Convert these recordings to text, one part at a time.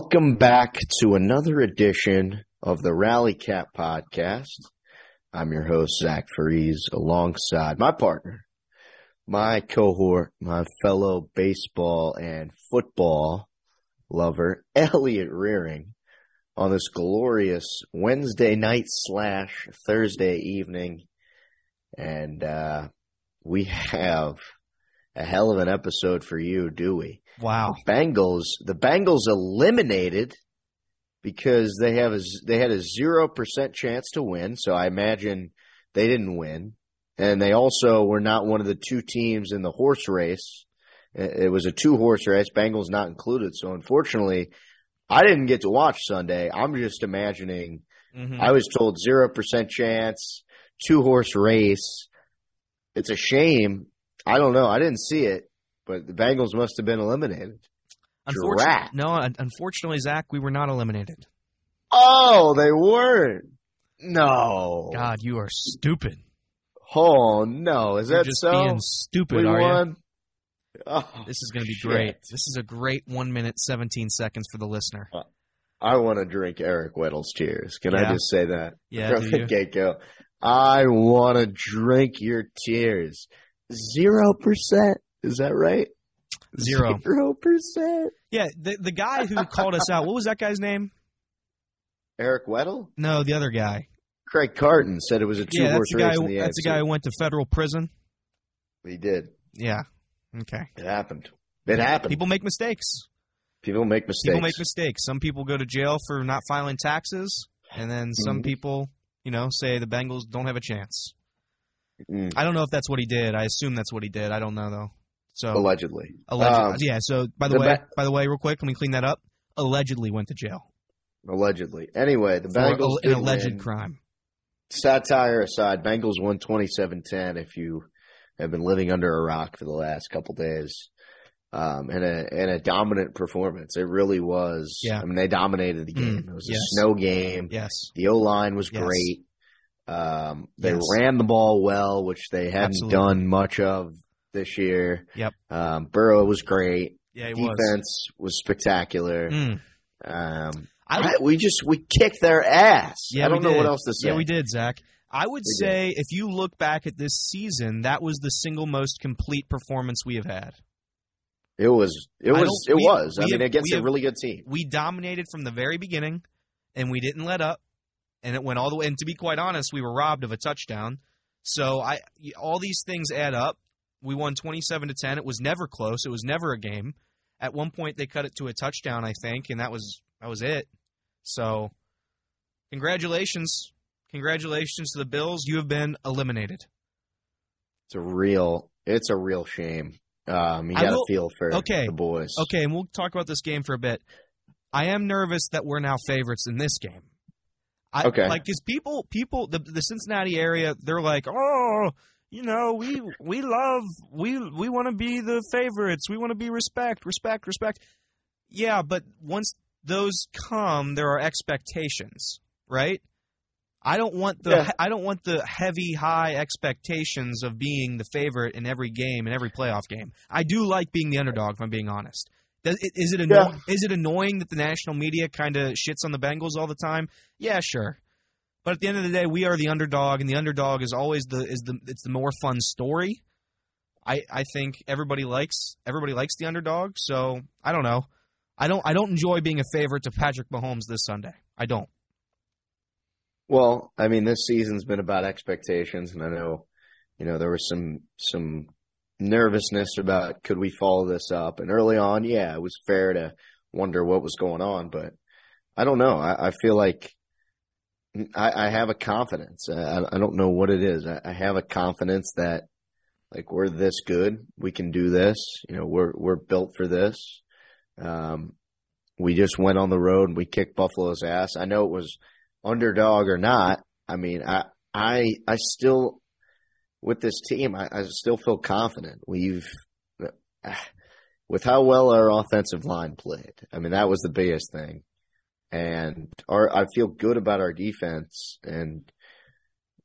Welcome back to another edition of the Rally Cap podcast. I'm your host, Zach Faries, alongside my partner, my cohort, my fellow baseball and football lover, Elliot Rearing, on this glorious Wednesday night slash Thursday evening. And, uh, we have a hell of an episode for you, do we? Wow. The Bengals, the Bengals eliminated because they have a they had a zero percent chance to win. So I imagine they didn't win, and they also were not one of the two teams in the horse race. It was a two horse race, Bengals not included. So unfortunately, I didn't get to watch Sunday. I'm just imagining. Mhm. I was told zero percent chance, two horse race. It's a shame. I don't know. I didn't see it, but the Bengals must have been eliminated. Unfortunately, no, unfortunately, Zach, we were not eliminated. Oh, they weren't. No. God, you are stupid. Oh no, is You're that just so? being stupid, we are you? Oh, This is going to be shit. great. This is a great one minute seventeen seconds for the listener. Uh, I want to drink Eric Weddle's tears. Can I just say that Yeah, from the get go? I want to drink your tears. Zero percent. Is that right? Zero. Zero percent. Yeah, the the guy who called us out. What was that guy's name? Eric Weddle. No, the other guy. Craig Carton said it was a two yeah, horse that's the guy. in who- the That's the guy who went to federal prison. He did. Yeah. Okay. It happened. It happened. People make mistakes. People make mistakes. People make mistakes. Some people go to jail for not filing taxes, and then some Mhm. people, you know, say the Bengals don't have a chance. Mm, I don't know if that's what he did. I assume that's what he did. I don't know though. So allegedly. allegedly, Um, yeah. So by the, the way, ba- by the way, real quick, let me clean that up. Allegedly went to jail Allegedly. Anyway, the Bengals an alleged win. crime. Satire aside, Bengals won 27-10 if you have been living under a rock for the last couple days. Um, and a and a dominant performance. It really was. Yeah. I mean, they dominated the game. Mm, it was yes. a snow game. Yes, The O line was Yes. great. Um, they Yes. ran the ball well, which they hadn't Absolutely. done much of this year. Yep. Um, Burrow was great. yeah, he was. Defense was, spectacular. Mm. Um, I, I- we just we kicked their ass. Yeah, I don't know did. what else to say. yeah, we did, Zach. I would We did. say if you look back at this season, that was the single most complete performance we have had. It was. It was. It we- was. I we mean, have- against we a have- really good team. we dominated from the very beginning and we didn't let up and it went all the way and to be quite honest we were robbed of a touchdown so i all these things add up we won 27 to 10 it was never close it was never a game at one point they cut it to a touchdown i think and that was that was it so congratulations congratulations to the bills you have been eliminated It's a real. It's a real shame. Um, you got to feel for okay, the boys. Okay, and we'll talk about this game for a bit. I am nervous that we're now favorites in this game. I, Okay. Like, because people, people, the the Cincinnati area, they're like, oh, you know, we we love, we we want to be the favorites. We want to be respect, respect, respect. Yeah, but once those come, there are expectations, right? I don't want the Yeah. I don't want the heavy high expectations of being the favorite in every game in every playoff game. I do like being the underdog if I'm being honest. Does, is it anno- Yeah. is it annoying that the national media kind of shits on the Bengals all the time? Yeah, sure. But at the end of the day, we are the underdog, and the underdog is always the is the it's the more fun story. I I think everybody likes everybody likes the underdog, so I don't know. I don't I don't enjoy being a favorite to Patrick Mahomes this Sunday. I don't. Well, I mean, this season's been about expectations, and I know, you know, there was some some nervousness about could we follow this up, and early on, yeah, it was fair to wonder what was going on, but I don't know. I, I feel like I, I have a confidence. I, I don't know what it is. I, I have a confidence that like we're this good, we can do this. You know, we're we're built for this. Um, we just went on the road and we kicked Buffalo's ass. I know it was underdog or not, I mean, I I I still with this team, I, I still feel confident. We've with how well our offensive line played. I mean, that was the biggest thing, and our I feel good about our defense. And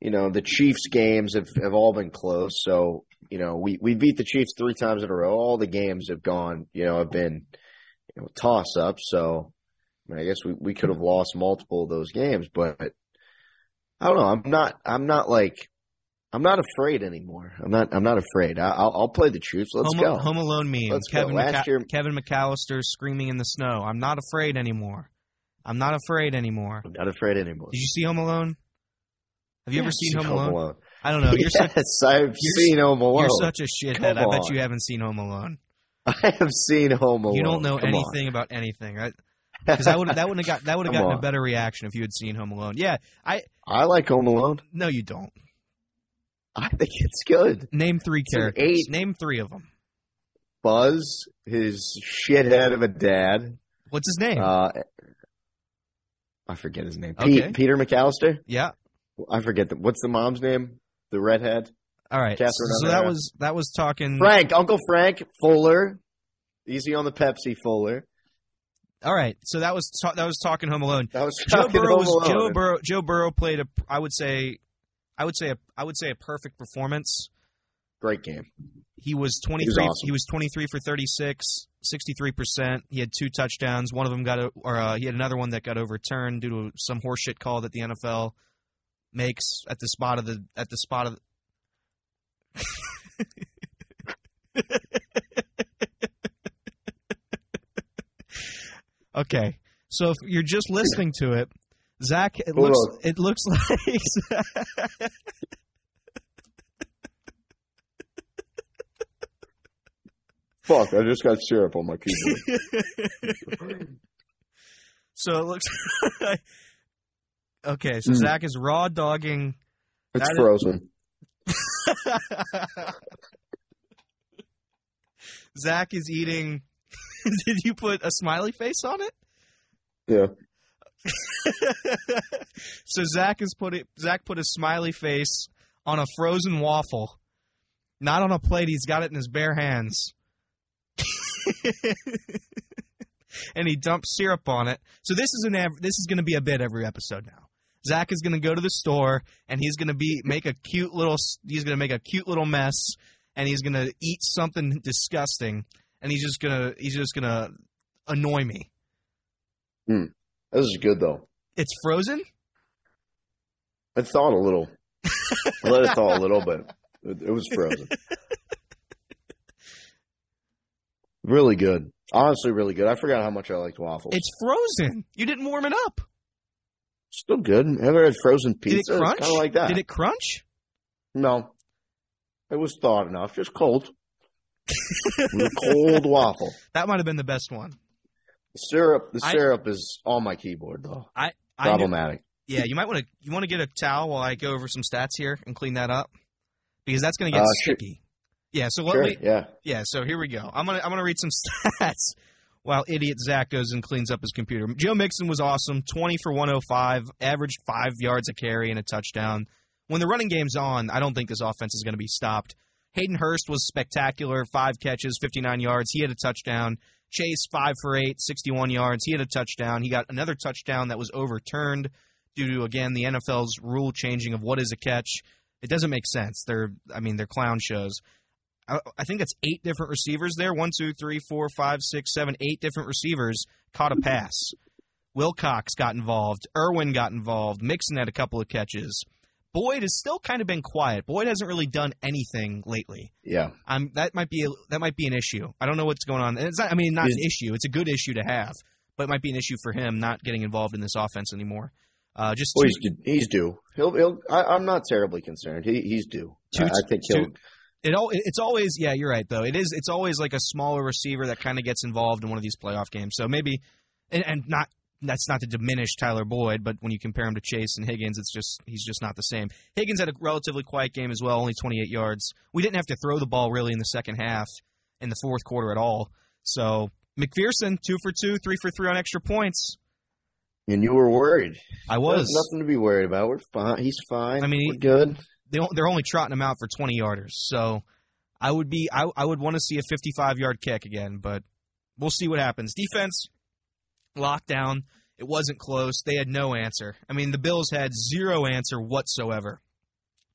you know, the Chiefs games have have all been close. So you know, we we beat the Chiefs three times in a row. All the games have gone, you know, have been you know toss ups. So I, mean, I guess we, we could have lost multiple of those games, but I don't know. I'm not. I'm not like. I'm not afraid anymore. I'm not. I'm not afraid. I, will I'll play the Chiefs. Let's Home, go. Home Alone meme. Let's Kevin go. Last McA- year, Kevin McCallister screaming in the snow. I'm not afraid anymore. I'm not afraid anymore. I'm not afraid anymore. Did you see Home Alone? Have you Yeah, ever seen Home Alone? I don't know. You're yes, such I've seen Home Alone. you're such a shithead. I bet you haven't seen Home Alone. I have seen Home Alone. You don't know Come on. anything about anything. Because that would that wouldn't have got that would have gotten a better reaction if you had seen Home Alone. Yeah, I I like Home Alone. no, you don't. I think it's good. Name three characters. eight. Name three of them. Buzz, his shithead of a dad. What's his name? Uh, I forget his name. Okay. Pete, Peter McCallister. yeah. I forget the, what's the mom's name. The redhead. All right. Catherine so that was that was talking. Frank, Uncle Frank Fuller. Easy on the Pepsi Fuller. All right. So that was ta- that was talking Home Alone. That was Joe Burrow Home was Joe Alone. Burrow. Joe Burrow played a. I would say, I would say a. I would say a perfect performance. Great game. He was twenty He was awesome. He was twenty three for 36, 63 percent. He had two touchdowns. One of them got, or uh, he had another one that got overturned due to some horseshit call that the NFL makes at the spot of the at the spot of. the... okay, so if you're just listening to it, Zach, it Hold looks it looks like Fuck, I just got syrup on my keyboard. So it looks like. Okay, so Mm. Zach is raw dogging. it's That is- frozen. Zach is eating. Did you put a smiley face on it? Yeah. so Zach is put it. Zach put a smiley face on a frozen waffle, not on a plate. He's got it in his bare hands. and he dumped syrup on it. So this is an this is going to be a bit every episode now. Zach is going to go to the store and he's going to be make a cute little he's going to make a cute little mess and he's going to eat something disgusting and he's just going to he's just going to annoy me. Hmm. This is good though. It's frozen? I thawed a little. I let it thaw a little bit. It, it was frozen. really good. Honestly, really good. I forgot how much I liked waffles. It's frozen. You didn't warm it up. still good. Ever had frozen pizza? Did it crunch? Kind of like that. Did it crunch? No. It was thawed enough. Just cold. It cold waffle. That might have been the best one. The syrup. The I- syrup is on my keyboard though. I knew- Problematic. yeah, you might want to you want to get a towel while I go over some stats here and clean that up because that's going to get Uh, sure. sticky. Yeah, so what Sure. we Yeah. yeah, so here we go. I'm gonna I'm gonna read some stats while idiot Zach goes and cleans up his computer. Joe Mixon was awesome, 20 for 105, averaged five yards a carry and a touchdown. When the running game's on, I don't think this offense is going to be stopped. Hayden Hurst was spectacular, five catches, 59 yards. He had a touchdown. Chase, five for eight, 61 yards. He had a touchdown. He got another touchdown that was overturned due to, again, the NFL's rule changing of what is a catch. It doesn't make sense. They're, I mean, they're clown shows. I, I think that's eight different receivers there. One, two, three, four, five, six, seven, eight different receivers caught a pass. Wilcox got involved. Irwin got involved. Mixon had a couple of catches. Boyd has still kind of been quiet. Boyd hasn't really done anything lately. Yeah. I'm that might be a, that might be an issue. I don't know what's going on. It's not, I mean, not an issue. It's a good issue to have, but it might be an issue for him not getting involved in this offense anymore. Uh, just Well, two, he's due. He's due. He'll. He'll. I, I'm not terribly concerned. He, he's due. Two- I, I think he'll. two- it all it's always yeah you're right though it is it's always like a smaller receiver that kind of gets involved in one of these playoff games so maybe and, and not that's not to diminish Tyler Boyd but when you compare him to Chase and Higgins it's just he's just not the same Higgins had a relatively quiet game as well only 28 yards we didn't have to throw the ball really in the second half in the fourth quarter at all so McPherson two for two three for three on extra points And you were worried. I There's was nothing to be worried about. We're fine. He's fine. I mean, we're good. They, they're only trotting him out for 20 yarders. So I would be I, I would want to see a 55 yard kick again, but we'll see what happens. Defense lockdown. It wasn't close. They had no answer. I mean, the Bills had zero answer whatsoever.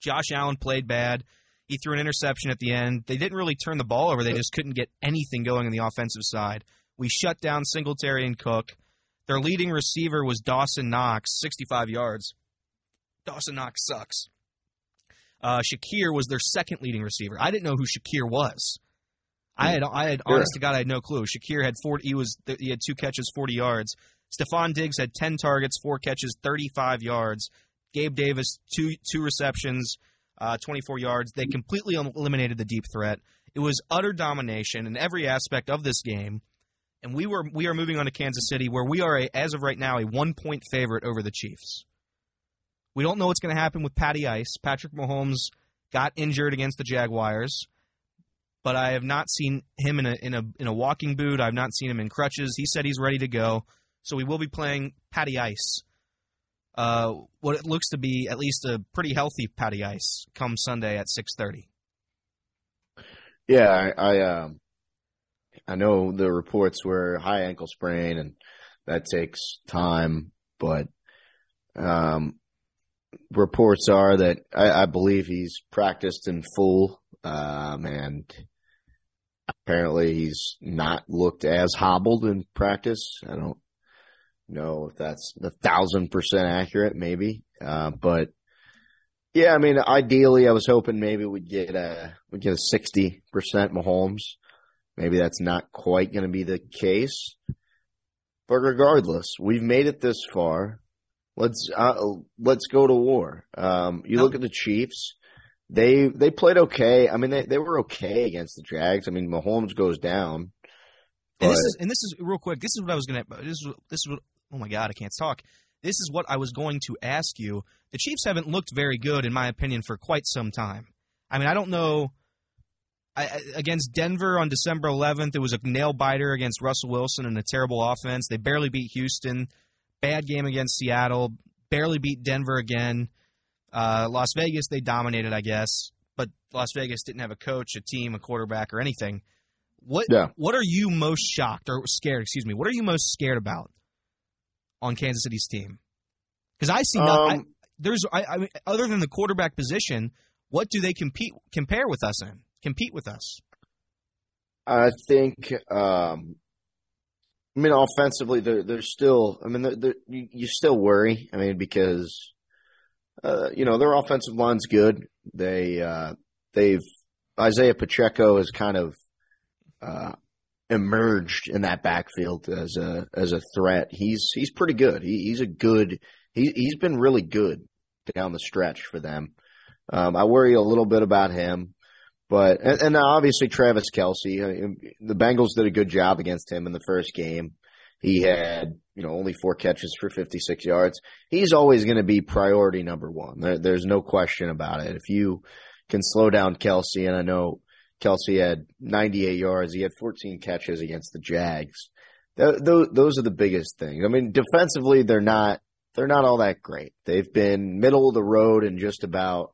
Josh Allen played bad. He threw an interception at the end. They didn't really turn the ball over. They just couldn't get anything going on the offensive side. We shut down Singletary and Cook. Their leading receiver was Dawson Knox, 65 yards. Dawson Knox sucks. Uh, Shakir was their second leading receiver. I didn't know who Shakir was. I had, I had, honest to God, I had no clue. Shakir had 40. He was, he had two catches, 40 yards. Stefon Diggs had 10 targets, four catches, 35 yards. Gabe Davis, two two receptions, uh, 24 yards. They completely eliminated the deep threat. It was utter domination in every aspect of this game. And we were we are moving on to Kansas City, where we are a, as of right now a one point favorite over the Chiefs. We don't know what's going to happen with Patty Ice. Patrick Mahomes got injured against the Jaguars, but I have not seen him in a in a in a walking boot. I've not seen him in crutches. He said he's ready to go. So we will be playing Patty Ice. Uh, what it looks to be at least a pretty healthy Patty Ice come Sunday at six thirty. Yeah, I I, um, I know the reports were high ankle sprain and that takes time, but um, reports are that I, I, believe he's practiced in full, um, and apparently he's not looked as hobbled in practice. I don't know if that's a thousand percent accurate, maybe. Uh, but yeah, I mean, ideally, I was hoping maybe we'd get a we'd get a sixty percent Mahomes. Maybe that's not quite going to be the case. But regardless, we've made it this far. Let's uh, let's go to war. Um, you look at the Chiefs; they they played okay. I mean, they they were okay against the Jags. I mean, Mahomes goes down. And this is and this is real quick. This is what I was gonna. This is this is what oh my God, I can't talk. This is what I was going to ask you. The Chiefs haven't looked very good, in my opinion, for quite some time. I mean, I don't know. I, against Denver on December 11th, it was a nail biter against Russell Wilson and a terrible offense. They barely beat Houston. Bad game against Seattle. Barely beat Denver again. Uh, Las Vegas, they dominated, I guess, but Las Vegas didn't have a coach, a team, a quarterback, or anything. What yeah. What are you most shocked or scared? Excuse me. What are you most scared about on Kansas City's team? Because I see, not, um, I, there's, I, I mean, other than the quarterback position, what do they compete compare with us in? Compete with us? I think. Um, I mean, offensively, they're they're still. I mean, they're, they're, you, you still worry. I mean, because uh, you know their offensive line's good. They uh, they've Isaiah Pacheco has kind of uh, emerged in that backfield as a as a threat. He's he's pretty good. He, he's a good. He he's been really good down the stretch for them. Um, I worry a little bit about him, but and, and obviously Travis Kelce. The Bengals did a good job against him in the first game. He had you know only four catches for 56 yards. He's always going to be priority number one. There, there's no question about it. If you can slow down Kelce, and I know Kelce had 98 yards. He had 14 catches against the Jags. Those are the biggest things. I mean, defensively, they're not they're not all that great. They've been middle of the road in just about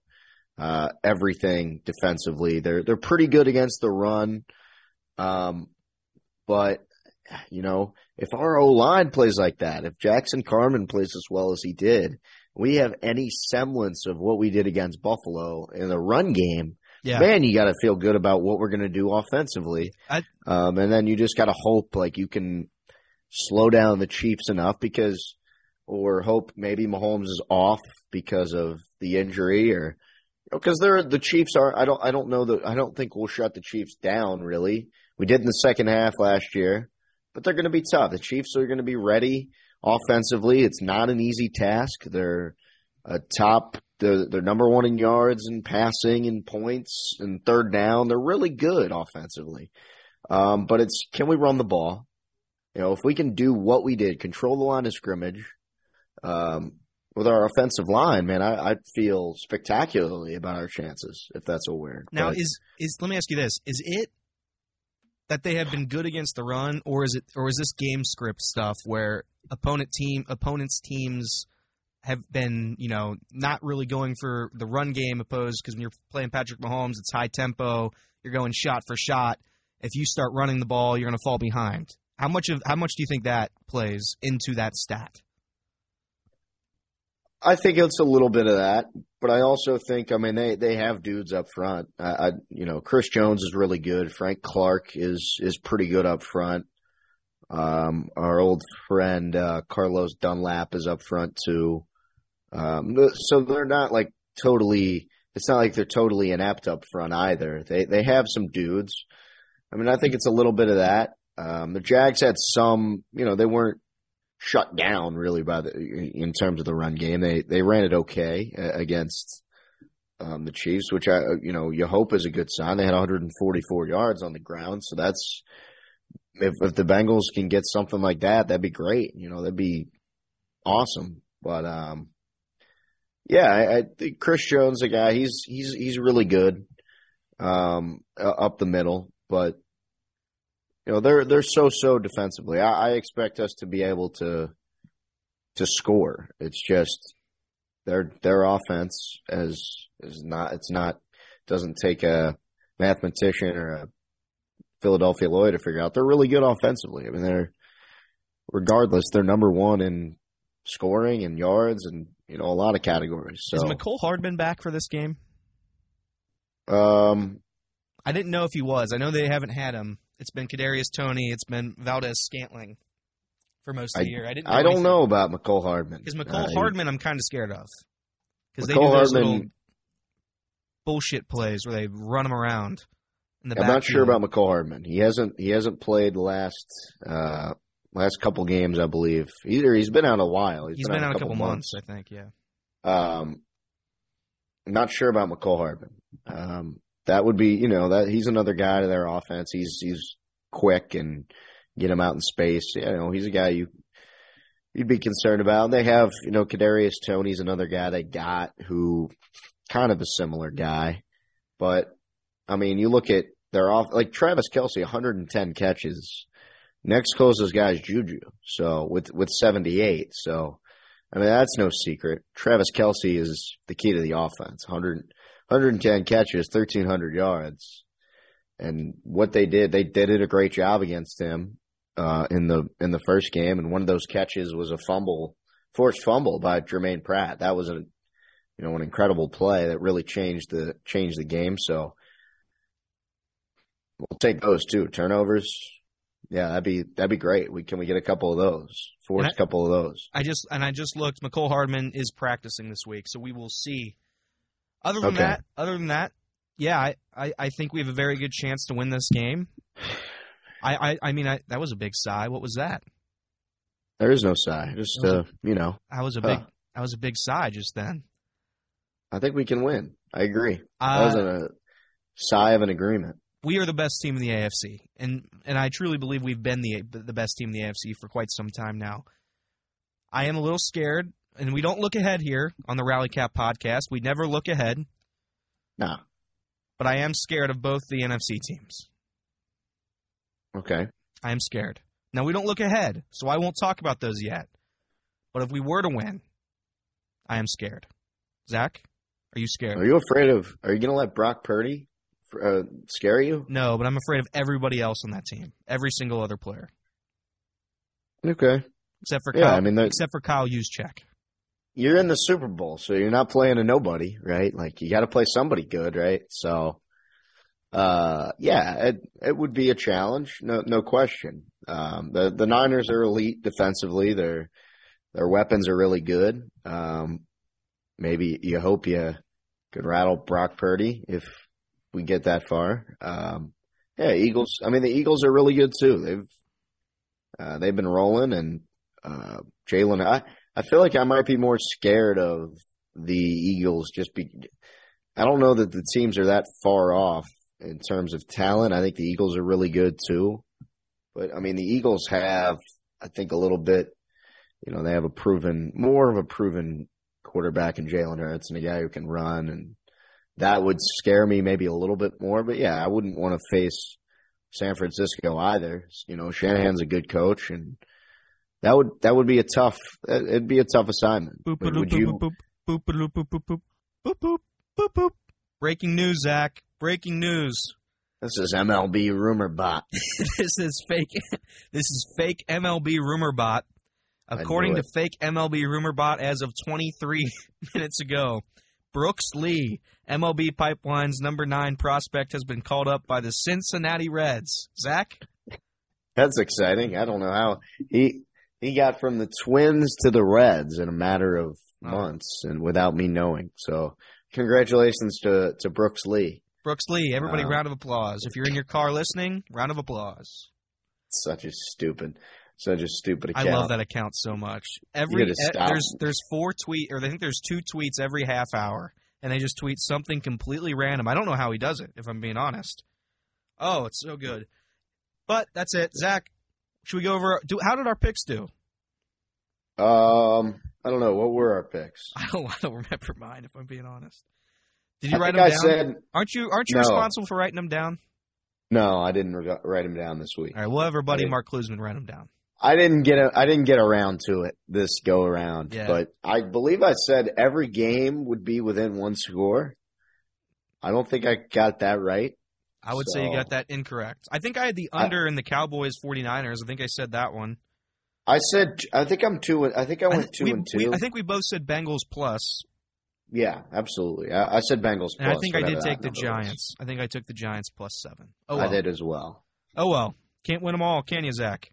uh, everything defensively. They're they're pretty good against the run, um, but you know, if our O line plays like that, if Jackson Carman plays as well as he did, we have any semblance of what we did against Buffalo in the run game yeah. man, you got to feel good about what we're going to do offensively. I, um, and then you just got to hope like you can slow down the Chiefs enough because, or hope maybe Mahomes is off because of the injury or because they're the Chiefs are. I don't. I don't know that. I don't think we'll shut the Chiefs down. Really, we did in the second half last year, but they're going to be tough. The Chiefs are going to be ready offensively. It's not an easy task. They're a top they're, they're number one in yards and passing and points and third down. They're really good offensively. Um, but it's can we run the ball? You know, if we can do what we did, control the line of scrimmage, um, with our offensive line, man, I, I feel spectacularly about our chances if that's what we're. Now, but, is is let me ask you this: Is it that they have been good against the run, or is it, or is this game script stuff where opponent team opponents teams have been, you know, not really going for the run game opposed because when you're playing Patrick Mahomes, it's high tempo. You're going shot for shot. If you start running the ball, you're going to fall behind. How much of how much do you think that plays into that stat? I think it's a little bit of that, but I also think I mean they they have dudes up front. I, I you know Chris Jones is really good. Frank Clark is is pretty good up front. Um, our old friend uh, Carlos Dunlap is up front too. Um, so they're not like totally. It's not like they're totally inept up front either. They they have some dudes. I mean, I think it's a little bit of that. Um, the Jags had some. You know, they weren't shut down really by the in terms of the run game. They they ran it okay uh, against um, the Chiefs, which I you know you hope is a good sign. They had 144 yards on the ground, so that's if if the Bengals can get something like that, that'd be great. You know, that'd be awesome. But um, yeah, I, I think Chris Jones, a guy, he's he's he's really good um, up the middle, but you know they're they're so so defensively. I, I expect us to be able to to score. It's just their their offense as is not it's not doesn't take a mathematician or a Philadelphia lawyer to figure out. They're really good offensively. I mean they're regardless, they're number one in scoring and yards and you know a lot of categories. So Is Mecole Hardman back for this game? um I didn't know if he was. I know they haven't had him. It's been Kadarius Toney. It's been Valdes-Scantling for most of the year. I didn't. Know I don't anything. know about Mecole Hardman. because Mecole Uh, Hardman, I'm kind of scared of because they do those Hardman- little bullshit plays where they run him around. In the I'm not sure about Mecole Hardman. He hasn't he hasn't played the last uh last couple games, I believe. Either he's been out a while. He's been out a couple months, I think. Yeah. Um, not sure about Mecole Hardman. Um, that would be, you know, that he's another guy to their offense. He's he's quick and get him out in space. You know, he's a guy you you'd be concerned about. They have, you know, Kadarius Toney's another guy they got who kind of a similar guy, but I mean, you look at their off like Travis Kelce, 110 catches. Next closest guy is Juju, so with with 78. So I mean, that's no secret. Travis Kelce is the key to the offense. 100, 110 catches, 1,300 yards. And what they did, they, they did a great job against him uh, in the in the first game. And one of those catches was a fumble, forced fumble by Germaine Pratt. That was a you know an incredible play that really changed the changed the game. So we'll take those too. Turnovers, yeah, that'd be that'd be great. We can we get a couple of those, force a couple of those. I just and I just looked. Mecole Hardman is practicing this week, so we will see. Other than Okay. that, other than that, yeah, I, I, I think we have a very good chance to win this game. I I, I mean, I, that was a big sigh. What was that? There is no sigh. Just That uh, you know, I was a Huh. big I was a big sigh just then. I think we can win. I agree. That was Uh, a sigh of an agreement. we are the best team in the AFC, and and I truly believe we've been the the best team in the AFC for quite some time now. I am a little scared, and we don't look ahead here on the Rally Cap podcast. We never look ahead, No. but I am scared of both the NFC teams. Okay. I am scared. Now we don't look ahead, so I won't talk about those yet. But if we were to win, I am scared. Zach, are you scared? Are you afraid of? Are you going to let Brock Purdy uh, scare you? no, but I'm afraid of everybody else on that team, every single other player, Okay. except for Yeah, Kyle, I mean, that- except for Kyle Juszczyk. You're in the Super Bowl, so you're not playing a nobody, right? Like you got to play somebody good, right? So, uh, yeah, it it would be a challenge, no no question. Um, the the Niners are elite defensively. Their their weapons are really good. Um, maybe you hope you could rattle Brock Purdy if we get that far. Um, yeah, Eagles. I mean, the Eagles are really good too. They've uh, they've been rolling, and uh, Jalen. I feel like I might be more scared of the Eagles just be. I don't know that the teams are that far off in terms of talent. I think the Eagles are really good too, but I mean the Eagles have, I think, a little bit. You know, they have a proven, more of a proven quarterback in Jalen Hurts and a guy who can run, and that would scare me maybe a little bit more. But yeah, I wouldn't want to face San Francisco either. You know, Shanahan's a good coach, and that would that would be a tough. It'd be a tough assignment. Boop, Would- boop, would boop, you? boop, boop, boop, boop, boop, boop, boop, boop, boop, boop. Breaking news, Zach. Breaking news. This is MLB rumor bot. this is fake. This is fake MLB rumor bot. According to fake MLB rumor bot, as of 23 minutes ago, Brooks Lee, MLB Pipeline's number nine prospect, has been called up by the Cincinnati Reds. Zach, That's exciting. I don't know how he he got from the Twins to the Reds in a matter of months and without me knowing. So, congratulations to to Brooks Lee. Brooks Lee, everybody, round of applause. If you're in your car listening, round of applause. Such a stupid, such a stupid account. I love that account so much. Every there's there's four tweet or I think there's two tweets every half hour, and they just tweet something completely random. I don't know how he does it, if I'm being honest. Oh, it's so good. But that's it, Zach. Should we go over? Do how did our picks do? Um, I don't know what were our picks. I don't, I don't remember mine, if I'm being honest. Did you I write them I down? said aren't you Aren't you No. responsible for writing them down? no. I didn't re- write them down this week. All right, we'll have our buddy Mark Klusman write them down. I didn't get a, I didn't get around to it this go around, Yeah. but I believe I said every game would be within one score. I don't think I got that right. I would say you got that incorrect. I think I had the I- under in the Cowboys 49ers. I think I said that one. I said I think I'm two. I think I I, went two we- and we- two. I think we both said Bengals plus, yeah, absolutely. I, I said Bengals. and I think I did take the number was. Giants. I think I took the Giants plus seven. Oh I did as well. Oh well. Can't win them all, can you, Zach?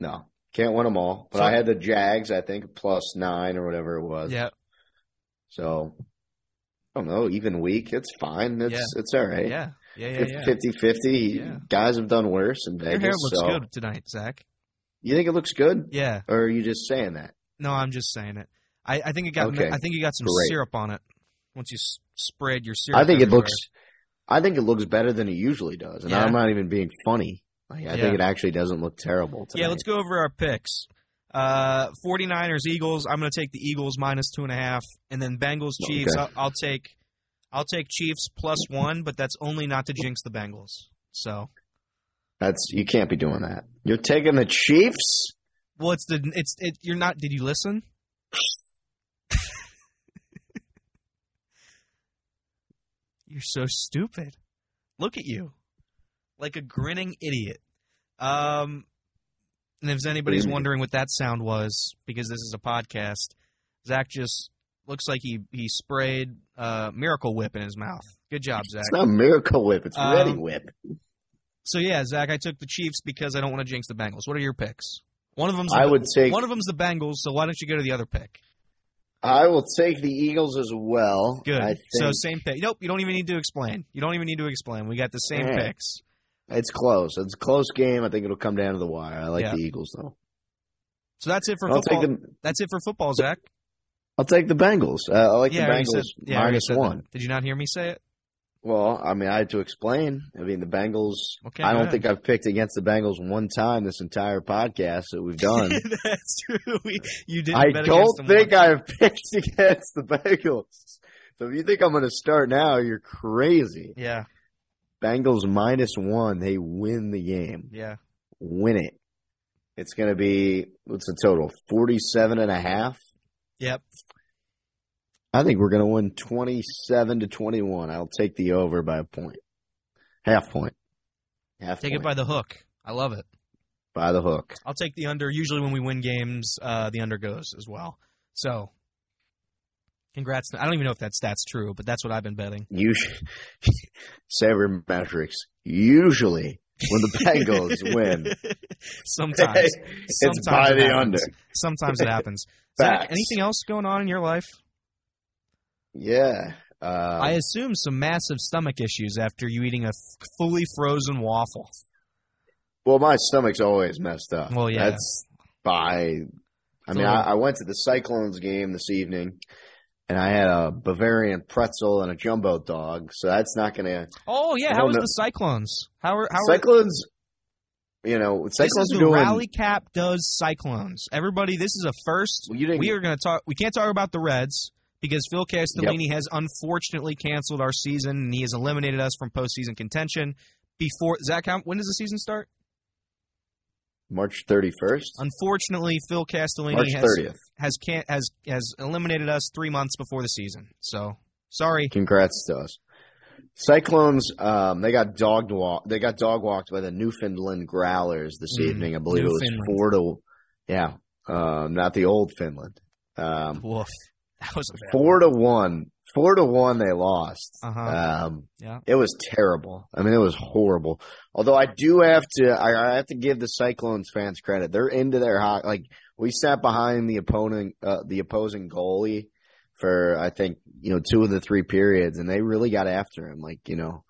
No, can't win them all, but So- I had the Jags. I think plus nine or whatever it was. Yeah. So I don't know. Even week, it's fine. It's Yeah. it's all right. Yeah. Yeah. Yeah. Yeah. 50-50. Yeah. Guys have done worse in Vegas. Your hair looks so. good tonight, Zach. You think it looks good, Yeah. or are you just saying that? No, I'm just saying it. I, I think it got. Okay. I think you got some Great. syrup on it. Once you s- spread your syrup. I think it looks. I think it looks better than it usually does, and Yeah. I'm not even being funny. Like, I think it actually doesn't look terrible. Tonight. Yeah, let's go over our picks. Uh, 49ers, Eagles. I'm going to take the Eagles minus two and a half, and then Bengals, Chiefs. Okay. I'll, I'll take, I'll take Chiefs plus one, but that's only not to jinx the Bengals. So, That's you can't be doing that. You're taking the Chiefs. well, it's the it's it. You're not. Did you listen? you're so stupid. Look at you, like a grinning idiot. Um, and if anybody's wondering what that sound was, because this is a podcast, Zach just looks like he he sprayed uh, Miracle Whip in his mouth. Good job, Zach. It's not Miracle Whip. It's Um, Reddi-wip. So yeah, Zach, I took the Chiefs because I don't want to jinx the Bengals. What are your picks? One of them's I the, would take. one of them's the Bengals. So why don't you go to the other pick? I will take the Eagles as well. Good. So same pick. Nope. You don't even need to explain. You don't even need to explain. We got the same Yeah. picks. it's close. It's a close game. I think it'll come down to the wire. I like Yeah. the Eagles though. So that's it for I'll football. That's it for football, Zach. I'll take the Bengals. Uh, I like yeah, the Bengals said, yeah, minus said that. one. Did you not hear me say it? Well, I mean, I had to explain. I mean, the Bengals. Okay. I don't ahead. think I've picked against the Bengals one time this entire podcast that we've done. that's true. We, you didn't. I don't think. I've picked against the Bengals. So if you think I'm going to start now, you're crazy. Yeah. Bengals minus one. They win the game. Yeah. Win it. It's going to be, what's the total? 47 and a half? Yep. I think we're going to win 27 to 21. I'll take the over by a point. Half point. Half Take point. it by the hook. I love it. by the hook. I'll take the under. Usually when we win games, uh, the under goes as well. So, congrats. I don't even know if that stat's true, but that's what I've been betting. Usually, sabermetrics. Usually, when the Bengals win, sometimes, it's sometimes by it the happens. under. Sometimes it happens. Zach, anything else going on in your life? Yeah. Uh, I assume some massive stomach issues after you eating a f- fully frozen waffle. well, my stomach's always messed up. Well, yeah. That's by. I mean, So- I, I went to the Cyclones game this evening, and I had a Bavarian pretzel and a jumbo dog. So that's not going to. Yeah, I how don't was know. Cyclones? How are how are Cyclones. You know, this is doing. Rally Cap does Cyclones. Everybody, this is a first. Well, you We are going to talk. We can't talk about the Reds because Phil Castellini has unfortunately canceled our season and he has eliminated us from postseason contention. Before Zach, how, when does the season start? March 31st, Unfortunately, Phil Castellini has 30th. has can't has has eliminated us three months before the season. So sorry. Congrats to us. Cyclones, um, they got dog walk. They got dog walked by the Newfoundland Growlers this Mm, evening. I believe it was four to, yeah, um, not the old Finland. Um, Woof. That was four to one, four to one they lost. Uh-huh. Um, Yeah. it was terrible. I mean, it was horrible. Although I do have to, I, I have to give the Cyclones fans credit. They're into their hot. Like we sat behind the opponent, uh, the opposing goalie for I think you know two of the three periods, and they really got after him. Like you know,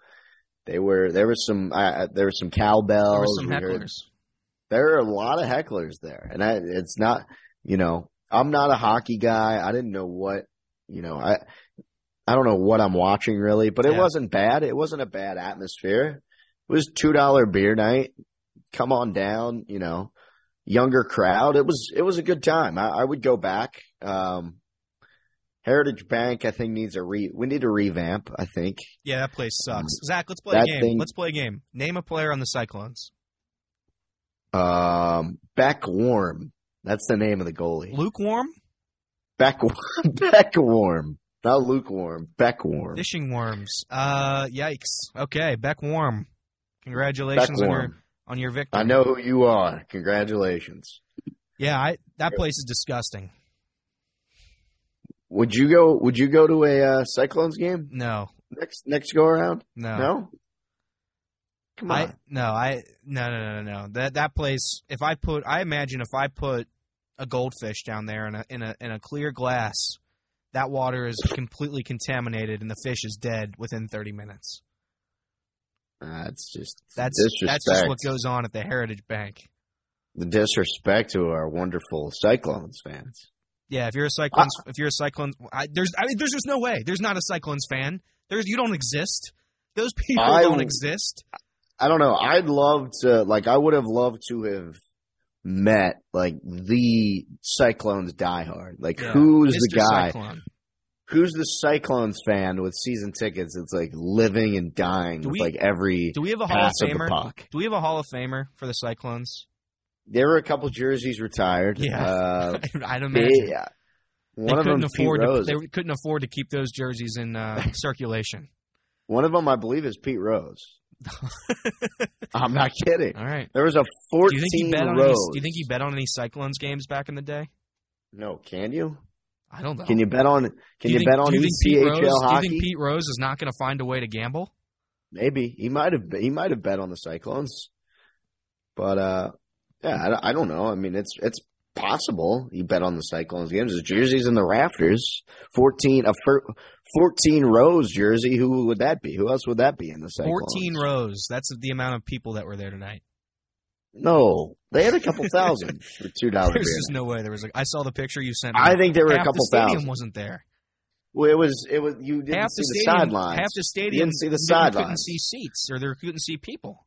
they were there was some uh, there was some cowbells. There were some heard- hecklers. there are a lot of hecklers there, and I, it's not, you know, I'm not a hockey guy. I didn't know what, you know, I, I don't know what I'm watching really, but it Yeah. wasn't bad. It wasn't a bad atmosphere. It was two dollar beer night. Come on down, you know, younger crowd. It was, it was a good time. I, I would go back. Um, Heritage Bank, I think needs a re. We need a revamp. I think. Yeah, that place sucks. Zach, let's play That a game. thing- Let's play a game. Name a player on the Cyclones. Um, Beck Warm. That's the name of the goalie. Lukewarm, Beck Beck Warm. Not lukewarm. Beck Warm. fishing worms. Uh, yikes. Okay, Beck Warm. Congratulations on your on your victory. I know who you are. Congratulations. Yeah, I that place is disgusting. Would you go? Would you go to a uh, Cyclones game No, next next go around? no, No. Come on. I no, I no no no no. That that place. If I put, I imagine if I put a goldfish down there in a in a in a clear glass, that water is completely contaminated and the fish is dead within thirty minutes. That's just That's disrespect. that's just what goes on at the Heritage Bank. the disrespect to our wonderful Cyclones fans. Yeah, if you're a Cyclones, if you're a Cyclones, I, there's I mean, there's just no way. There's not a Cyclones fan. There's you don't exist. Those people I- don't exist. I don't know. I'd love to. Like, I would have loved to have met like the Cyclones diehard. Like, Yeah. who's the guy? Cyclone. Who's the Cyclones fan with season tickets? It's like living and dying Do with like every Do we have a Hall of of Famer? puck. Do we have a Hall of Famer for the Cyclones? There were a couple jerseys retired. Yeah. Uh, I'd imagine. yeah. They One of them, couldn't Pete afford to, Rose. they couldn't afford to keep those jerseys in uh, circulation. One of them, I believe, is Pete Rose. I'm not kidding. All right. There was a Do 14 you think he bet on any, Rose. Do you think he bet on any Cyclones games back in the day? No, can you? I don't know. Can you bet on? Can do you, you, think, bet on do you think Pete Rose, ECHL Do you think Pete Rose is not going to find a way to gamble? Maybe he might have. He might have bet on the Cyclones, but uh, yeah, I, I don't know. I mean, it's it's possible You bet on the Cyclones games. His jersey's in the rafters. Fourteen a fir- fourteen Rose jersey. Who would that be? Who else would that be in the Cyclones? 14 rows. That's the amount of people that were there tonight. No, they had a couple thousand for two dollars. There's just no way. There was. A, I saw the picture you sent me. I think there were half a couple the stadium thousand. wasn't there. Well, it was it was you didn't half see the the, sidelines. Half the stadium. didn't see the you Couldn't see seats, or there couldn't see people.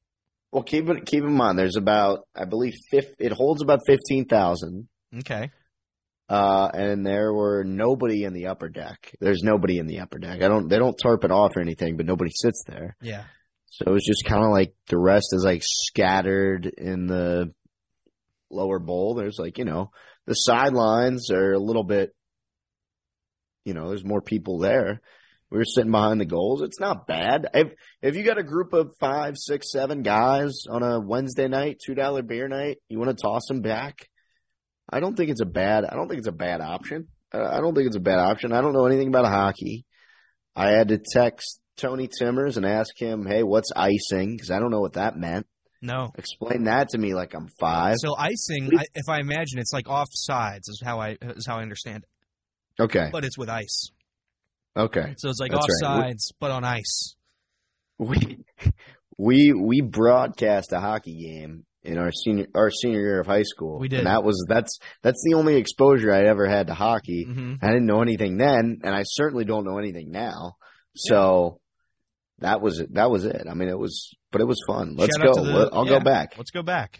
Well, keep it keep in mind. There's about I believe fif- it holds about fifteen thousand. Okay. Uh, and there were nobody in the upper deck. There's nobody in the upper deck. I don't, they don't tarp it off or anything, but nobody sits there. Yeah. So it was just kind of like the rest is like scattered in the lower bowl. There's like, you know, the sidelines are a little bit, you know, there's more people there. We were sitting behind the goals. It's not bad. If, if you got a group of five, six, seven guys on a Wednesday night, $2 beer night, you want to toss them back. I don't think it's a bad. I don't think it's a bad option. I don't think it's a bad option. I don't know anything about hockey. I had to text Tony Timmers and ask him, "Hey, what's icing?" Because I don't know what that meant. No. Explain that to me like I'm five. So icing, if I imagine, it's like off sides is how I is how I understand it, Okay, but it's with ice. Okay. So it's like That's off right. sides, but on ice. We we we broadcast a hockey game in our senior our senior year of high school. We did. and that was that's that's the only exposure I ever had to hockey. hmm I didn't know anything then, and I certainly don't know anything now. So that was it. That was it. I mean, it was, but it was fun. Let's Shout go. the- I'll yeah. go back. Let's go back.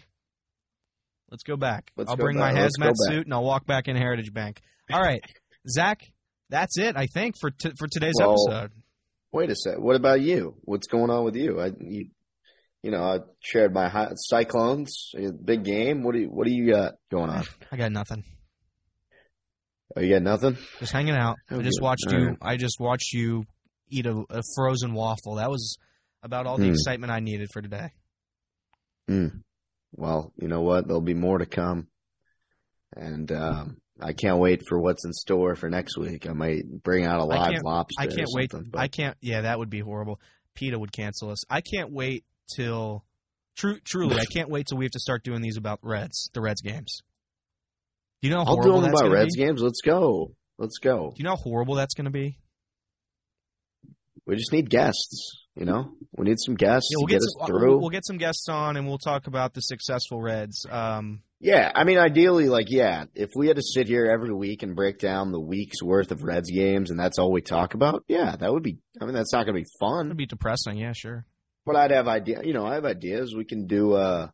Let's go back. Let's I'll go bring my back. Let's hazmat suit and I'll walk back in Heritage Bank. All right, Zach, that's it. I think for t- for today's Well, episode. Wait a sec. What about you? What's going on with you? I, you, you know, I shared my hi- Cyclones, big game. What do you, what do you got going on? I got nothing. Oh, you got nothing? Just hanging out. I Oh, just watched All you. right. I just watched you eat a, a frozen waffle. That was about all the Hmm. excitement I needed for today. Mm. Well, you know what? There'll be more to come. And, um, I can't wait for what's in store for next week. I might bring out a live can't- lobster. I can't wait. but- I can't. Yeah, that would be horrible. PETA would cancel us. I can't wait till. True, truly, I can't wait till we have to start doing these about Reds, the Reds games. Do you know how I'll do them about Reds be? games. Let's go. Let's go. Do you know how horrible that's going to be? We just need guests. You know, we need some guests Yeah, we'll to get get us through. we'll, we'll get some guests on, and we'll talk about the successful Reds. Um, Yeah, I mean, ideally, like, yeah, if we had to sit here every week and break down the week's worth of Reds games and that's all we talk about, yeah, that would be. I mean, that's not going to be fun. it'd be depressing. Yeah, sure. But I'd have idea. You know, I have ideas. We can do. uh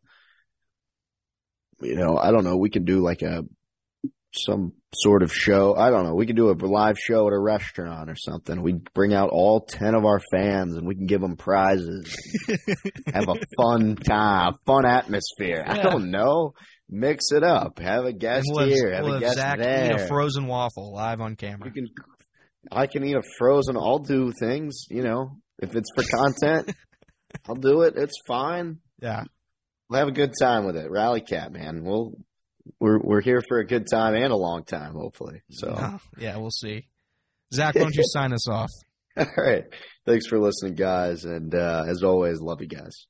You know, I don't know. We can do like a some sort of show. I don't know. We can do a live show at a restaurant or something. We bring out all ten of our fans and we can give them prizes. have a fun time, fun atmosphere. I don't know. Mix it up. Have a guest we'll have, here. Have we'll a guest Zach there. eat a frozen waffle live on camera. You can. I can eat a frozen. I'll do things. You know, if it's for content, I'll do it. It's fine. Yeah. We'll have a good time with it. Rally Cat, man. We'll we're we're here for a good time and a long time, hopefully. So, Oh, yeah, we'll see. Zach, why don't you sign us off? all right. Thanks for listening, guys, and uh, as always, love you guys.